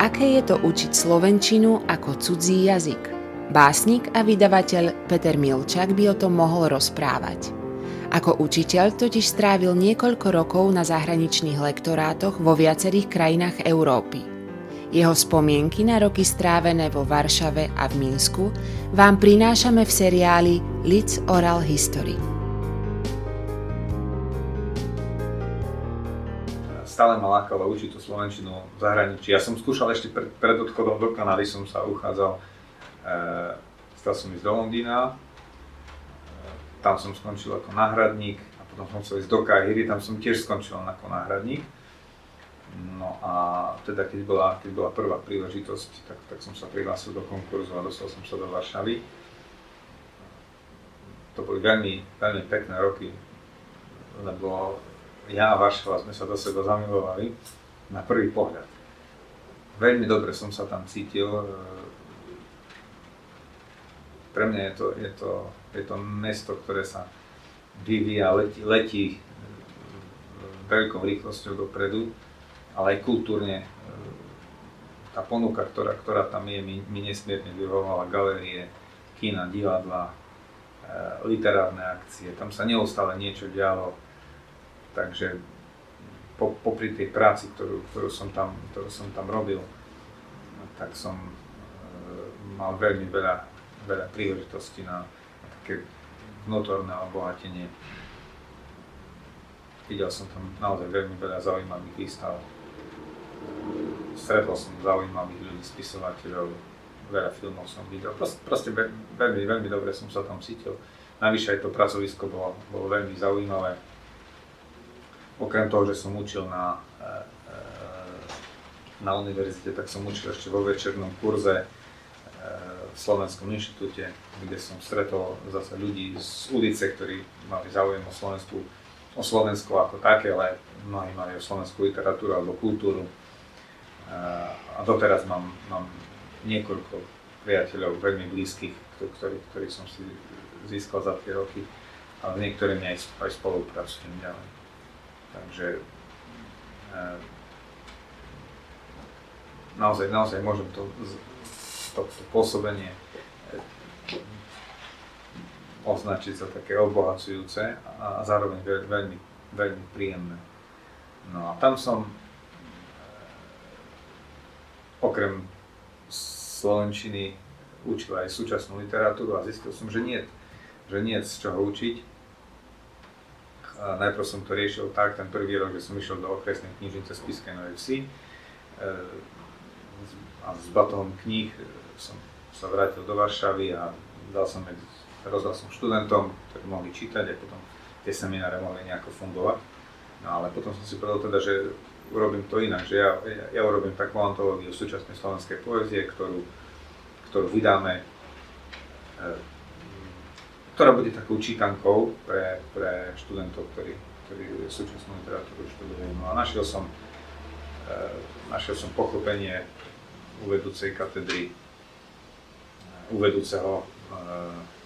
aké je to učiť slovenčinu ako cudzí jazyk. Básnik a vydavateľ Peter Milčak by o tom mohol rozprávať. Ako učiteľ totiž strávil niekoľko rokov na zahraničných lektorátoch vo viacerých krajinách Európy. Jeho spomienky na roky strávené vo Varšave a v Minsku vám prinášame v seriáli Lids Oral History. Stále ma lákalo učiť tú slovenčinu v zahraničí. Ja som skúšal ešte pred, pred odchodom do Kanady, som sa uchádzal, e, stal som ísť do Londýna, e, tam som skončil ako náhradník a potom som chcel ísť do Kahiry, tam som tiež skončil ako náhradník No a teda keď bola, keď bola prvá príležitosť, tak, tak som sa prihlásil do konkurzu a dostal som sa do Varšavy. To boli veľmi, veľmi pekné roky, lebo ja a Varšava sme sa do seba zamilovali na prvý pohľad. Veľmi dobre som sa tam cítil. Pre mňa je to, je to, je to mesto, ktoré sa vyvíja, letí, letí veľkou rýchlosťou dopredu ale aj kultúrne e, tá ponuka, ktorá, ktorá tam je, mi, mi nesmierne vyhovovala galérie, kina, divadla, e, literárne akcie. Tam sa neustále niečo dialo, takže po, popri tej práci, ktorú, ktorú, som tam, ktorú som tam robil, tak som e, mal veľmi veľa, veľa príležitostí na, na také vnútorné obohatenie. Videl som tam naozaj veľmi veľa zaujímavých výstav stretol som zaujímavých ľudí, spisovateľov, veľa filmov som videl, proste, proste veľmi, veľmi dobre som sa tam cítil. Navyše aj to pracovisko bolo, bolo veľmi zaujímavé. Okrem toho, že som učil na, e, e, na univerzite, tak som učil ešte vo večernom kurze e, v Slovenskom inštitúte, kde som stretol zase ľudí z ulice, ktorí mali záujem o Slovensku, o Slovensku ako také, ale mnohí mali o slovenskú literatúru alebo kultúru a doteraz mám, mám niekoľko priateľov veľmi blízkych, ktorých, ktorých som si získal za tie roky, ale niektorými aj, aj spolupracujem ďalej. Takže e, naozaj, naozaj môžem to, to, to pôsobenie e, označiť za také obohacujúce a, zároveň veľmi, veľmi príjemné. No a tam som okrem slovenčiny učil aj súčasnú literatúru a zistil som, že nie, že nie z čoho učiť. Najprv som to riešil tak, ten prvý rok, že som išiel do okresnej knižnice Spiskej Novej Vsi e, a s batohom kníh som sa vrátil do Varšavy a dal som medzi, rozdal som študentom, ktorí mohli čítať a potom tie semináre mohli nejako fungovať. No ale potom som si povedal teda, že urobím to inak, že ja, ja, ja urobím takú antológiu súčasnej slovenskej poezie, ktorú, ktorú vydáme, e, ktorá bude takou čítankou pre, pre študentov, ktorí, ktorí súčasnú literatúru študujú. No a našiel som, e, našiel som pochopenie u vedúcej katedry, u vedúceho, e,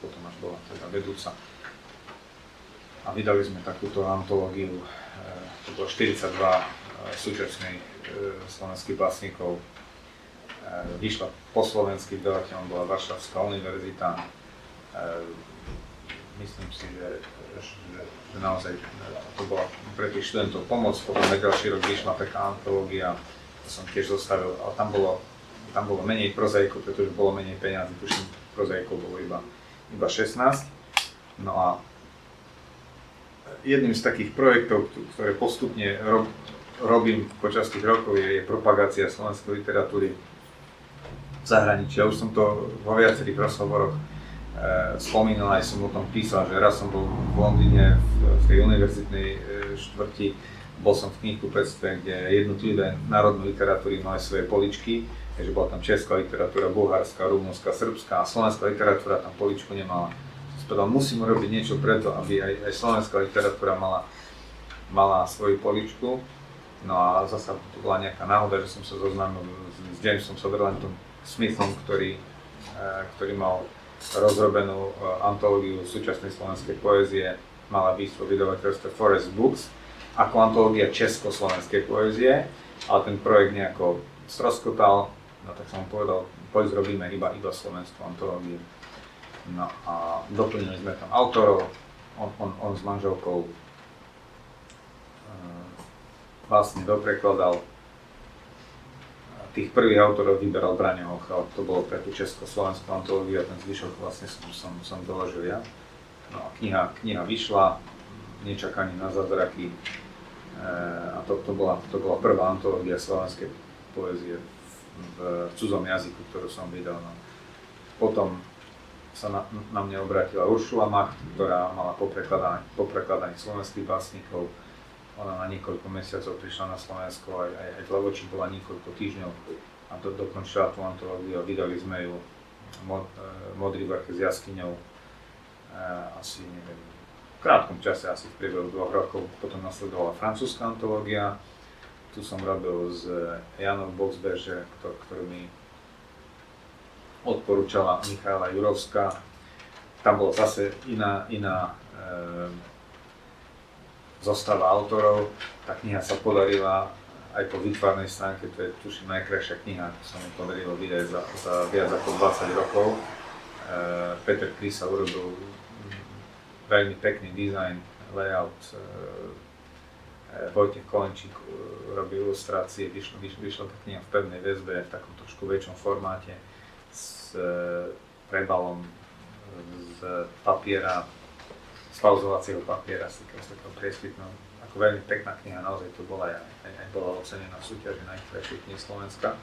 potom až bola teda vedúca. A vydali sme takúto antológiu, to bolo 42 súčasných slovenských básnikov. Vyšla po slovensky, vydavateľom bola Varšavská univerzita. Myslím si, že, že, že naozaj to bola pre tých študentov pomoc. Potom na ďalší rok vyšla taká antológia, to som tiež zostavil, ale tam bolo, tam bolo menej prozaikov, pretože bolo menej peniazy, tuším, prozaikov bolo iba, iba 16. No a jedným z takých projektov, ktoré postupne rob, robím počas tých rokov, je, je propagácia slovenskej literatúry v zahraničí. Ja už som to vo viacerých rozhovoroch spomínal, aj som o tom písal, že raz som bol v Londýne v, v tej univerzitnej e, štvrti, bol som v knihkupectve, kde jednotlivé národné literatúry mali svoje poličky, takže bola tam česká literatúra, bulharská, rumunská, srbská a slovenská literatúra tam poličku nemala. Povedal, musím urobiť niečo preto, aby aj, aj slovenská literatúra mala, mala svoju poličku. No a zasa to bola nejaká náhoda, že som sa zoznámil s Jamesom Sutherlandom Smithom, ktorý, e, ktorý mal rozrobenú e, antológiu súčasnej slovenskej poézie, mala výsť vo vydavateľstve Forest Books, ako antológia československej poézie, ale ten projekt nejako stroskotal, no tak som povedal, poď zrobíme iba, iba slovenskú antológiu. No a doplnili sme tam autorov, on, on, on s manželkou e, vlastne doprekladal tých prvých autorov vyberal Braňo Hochal, to bolo pre tú československú antológiu a ten zvyšok vlastne som, som, som doložil ja. No a kniha, kniha vyšla, Nečakaní na zázraky, e, a to, to, bola, to bola prvá antológia slovenskej poézie v, v cudzom jazyku, ktorú som vydal. No. Potom sa na, na mňa obratila Uršula Macht, ktorá mala poprekladaní slovenských básnikov, ona na niekoľko mesiacov prišla na Slovensko, aj, aj, aj v Levoči bola niekoľko týždňov a do, dokončila tú antológiu a vydali sme ju mod, e, Modrý vrch s jaskyňou e, asi neviem, v krátkom čase, asi v priebehu dvoch rokov. Potom nasledovala francúzska antológia, tu som robil s Janou Boxberže, ktorú mi odporúčala Michála Jurovská. Tam bola zase iná, iná e, zostava autorov. Tá kniha sa podarila aj po výtvarnej stránke, to je tuším najkrajšia kniha, to sa mi podarilo vydať za, za viac ako 20 rokov. E, Peter Krysa urobil veľmi pekný dizajn, layout, e Vojtech Kolenčík robí ilustrácie, vyšlo, vyšlo tá kniha v pevnej väzbe, v takom trošku väčšom formáte, s prebalom z papiera, z pauzovacieho papiera, s takého priesvitnou, ako veľmi pekná kniha, naozaj to bola aj, aj, bola ocenená v súťaži najkrajších knihy Slovenska.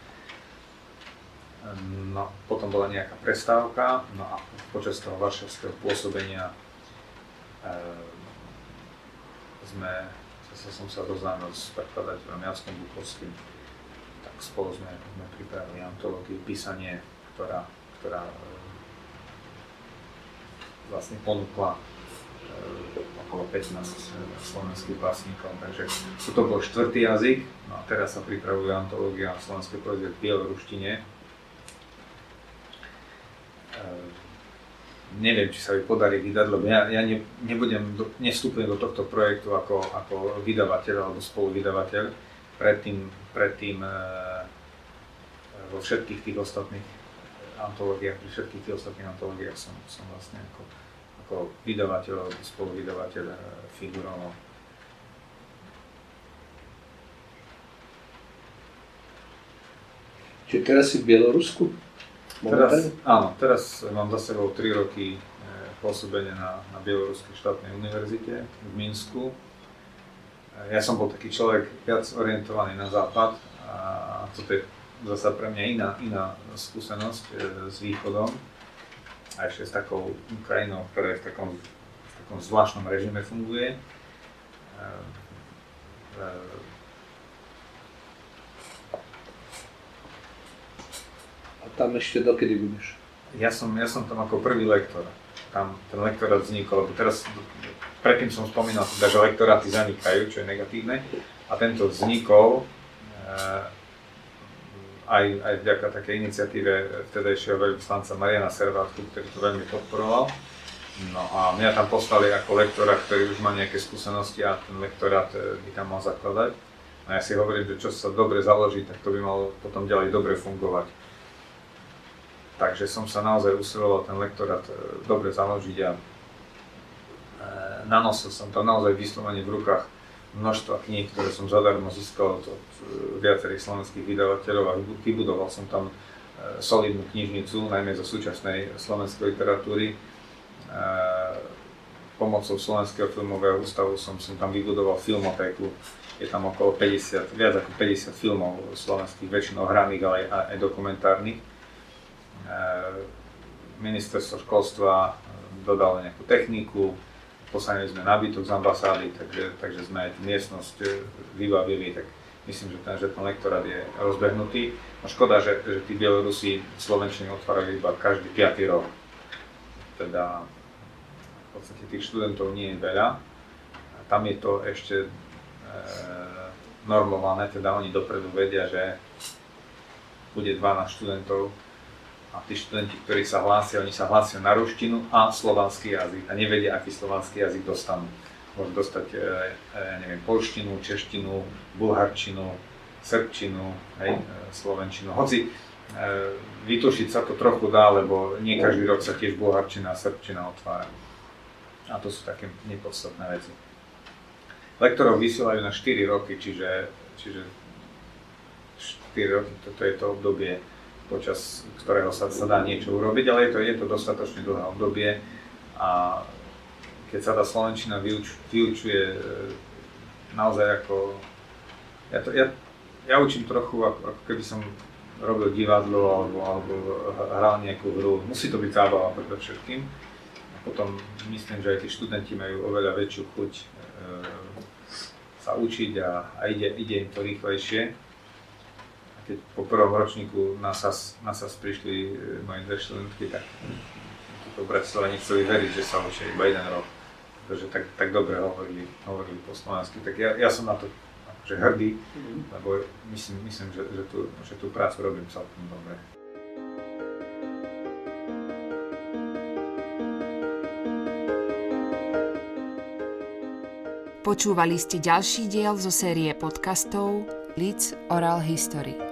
No, potom bola nejaká prestávka, no a počas toho varšavského pôsobenia e, sme, zase som sa doznámil s prekladateľom Jackom Bukovským, tak spolu sme, sme pripravili antológiu Písanie, ktorá, ktorá e, vlastne ponúkla okolo 15 eh, slovenských básnikov, takže toto bol štvrtý jazyk, no a teraz sa pripravuje antológia slovenskej poezie v bieloruštine. E, neviem, či sa mi podarí vydať, lebo ja, ja ne, nebudem, do, nevstúpim do tohto projektu ako, ako vydavateľ alebo spoluvydavateľ. Predtým, predtým vo všetkých tých ostatných antológiách, pri všetkých tých ostatných antológiách som, som vlastne ako ako vydavateľ alebo spoluvydavateľ eh, figuroval. Čiže teraz si v Bielorusku? Teraz, áno, teraz mám za sebou 3 roky eh, pôsobenie na, na Bieloruskej štátnej univerzite v Minsku. Eh, ja som bol taký človek viac orientovaný na západ a toto je zase pre mňa iná, iná skúsenosť s východom a ešte s takou krajinou, ktorá v takom, v takom zvláštnom režime funguje. Ehm, a tam ešte dokedy budeš? Ja som, ja som tam ako prvý lektor. Tam ten lektorát vznikol, lebo teraz, predtým som spomínal teda, že lektoráty zanikajú, čo je negatívne. A tento vznikol, ehm, aj, aj vďaka takej iniciatíve vtedajšieho veľvyslanca Mariana Servátku, ktorý to veľmi podporoval. No a mňa tam poslali ako lektora, ktorý už má nejaké skúsenosti a ten lektorát e, by tam mal zakladať. A ja si hovorím, že čo sa dobre založí, tak to by malo potom ďalej dobre fungovať. Takže som sa naozaj usiloval ten lektorát e, dobre založiť a e, nanosil som to naozaj vyslovene v rukách množstva kníh, ktoré som zadarmo získal od, viacerých slovenských vydavateľov a vybudoval som tam e, solidnú knižnicu, najmä zo súčasnej slovenskej literatúry. E, pomocou Slovenského filmového ústavu som, som tam vybudoval filmotéku. Je tam okolo 50, viac ako 50 filmov slovenských, väčšinou hraných, ale aj, dokumentárnych. Ministerstvo školstva dodalo nejakú techniku, poslanili sme nábytok z ambasády, takže, takže sme miestnosť e, vybavili, tak myslím, že ten, že lektorát je rozbehnutý. No škoda, že, že tí Bielorusi Slovenčine otvárajú iba každý piatý rok. Teda v podstate tých študentov nie je veľa. Tam je to ešte e, normované, teda oni dopredu vedia, že bude 12 študentov a tí študenti, ktorí sa hlásia, oni sa hlásia na ruštinu a slovanský jazyk a nevedia, aký slovanský jazyk dostanú. Môžu dostať, e, e, neviem, polštinu, češtinu, bulharčinu, srbčinu, hej, e, slovenčinu. Hoci vytušiť sa to trochu dá, lebo nie každý rok sa tiež bulharčina a srbčina otvára. A to sú také nepodstatné veci. Lektorov vysielajú na 4 roky, čiže, čiže 4 roky, toto je to obdobie, počas ktorého sa, sa dá niečo urobiť, ale je to, je to dostatočne dlhé obdobie a keď sa tá Slovenčina vyuč, vyučuje e, naozaj ako... Ja, to, ja, ja učím trochu, ako, ako keby som robil divadlo alebo, alebo hral nejakú hru. Musí to byť zábava všetkým. A potom myslím, že aj tí študenti majú oveľa väčšiu chuť e, sa učiť a, a ide, ide im to rýchlejšie keď po prvom ročníku na SAS, na SAS prišli e, moje dve študentky, tak to Bratislave nechceli veriť, že sa učia iba jeden rok. Pretože tak, tak dobre hovorili, hovorili po slovensky. Tak ja, ja som na to akože hrdý, mm-hmm. lebo myslím, myslím že, že, tú, že tú prácu robím celkom dobre. Počúvali ste ďalší diel zo série podcastov Leeds Oral History.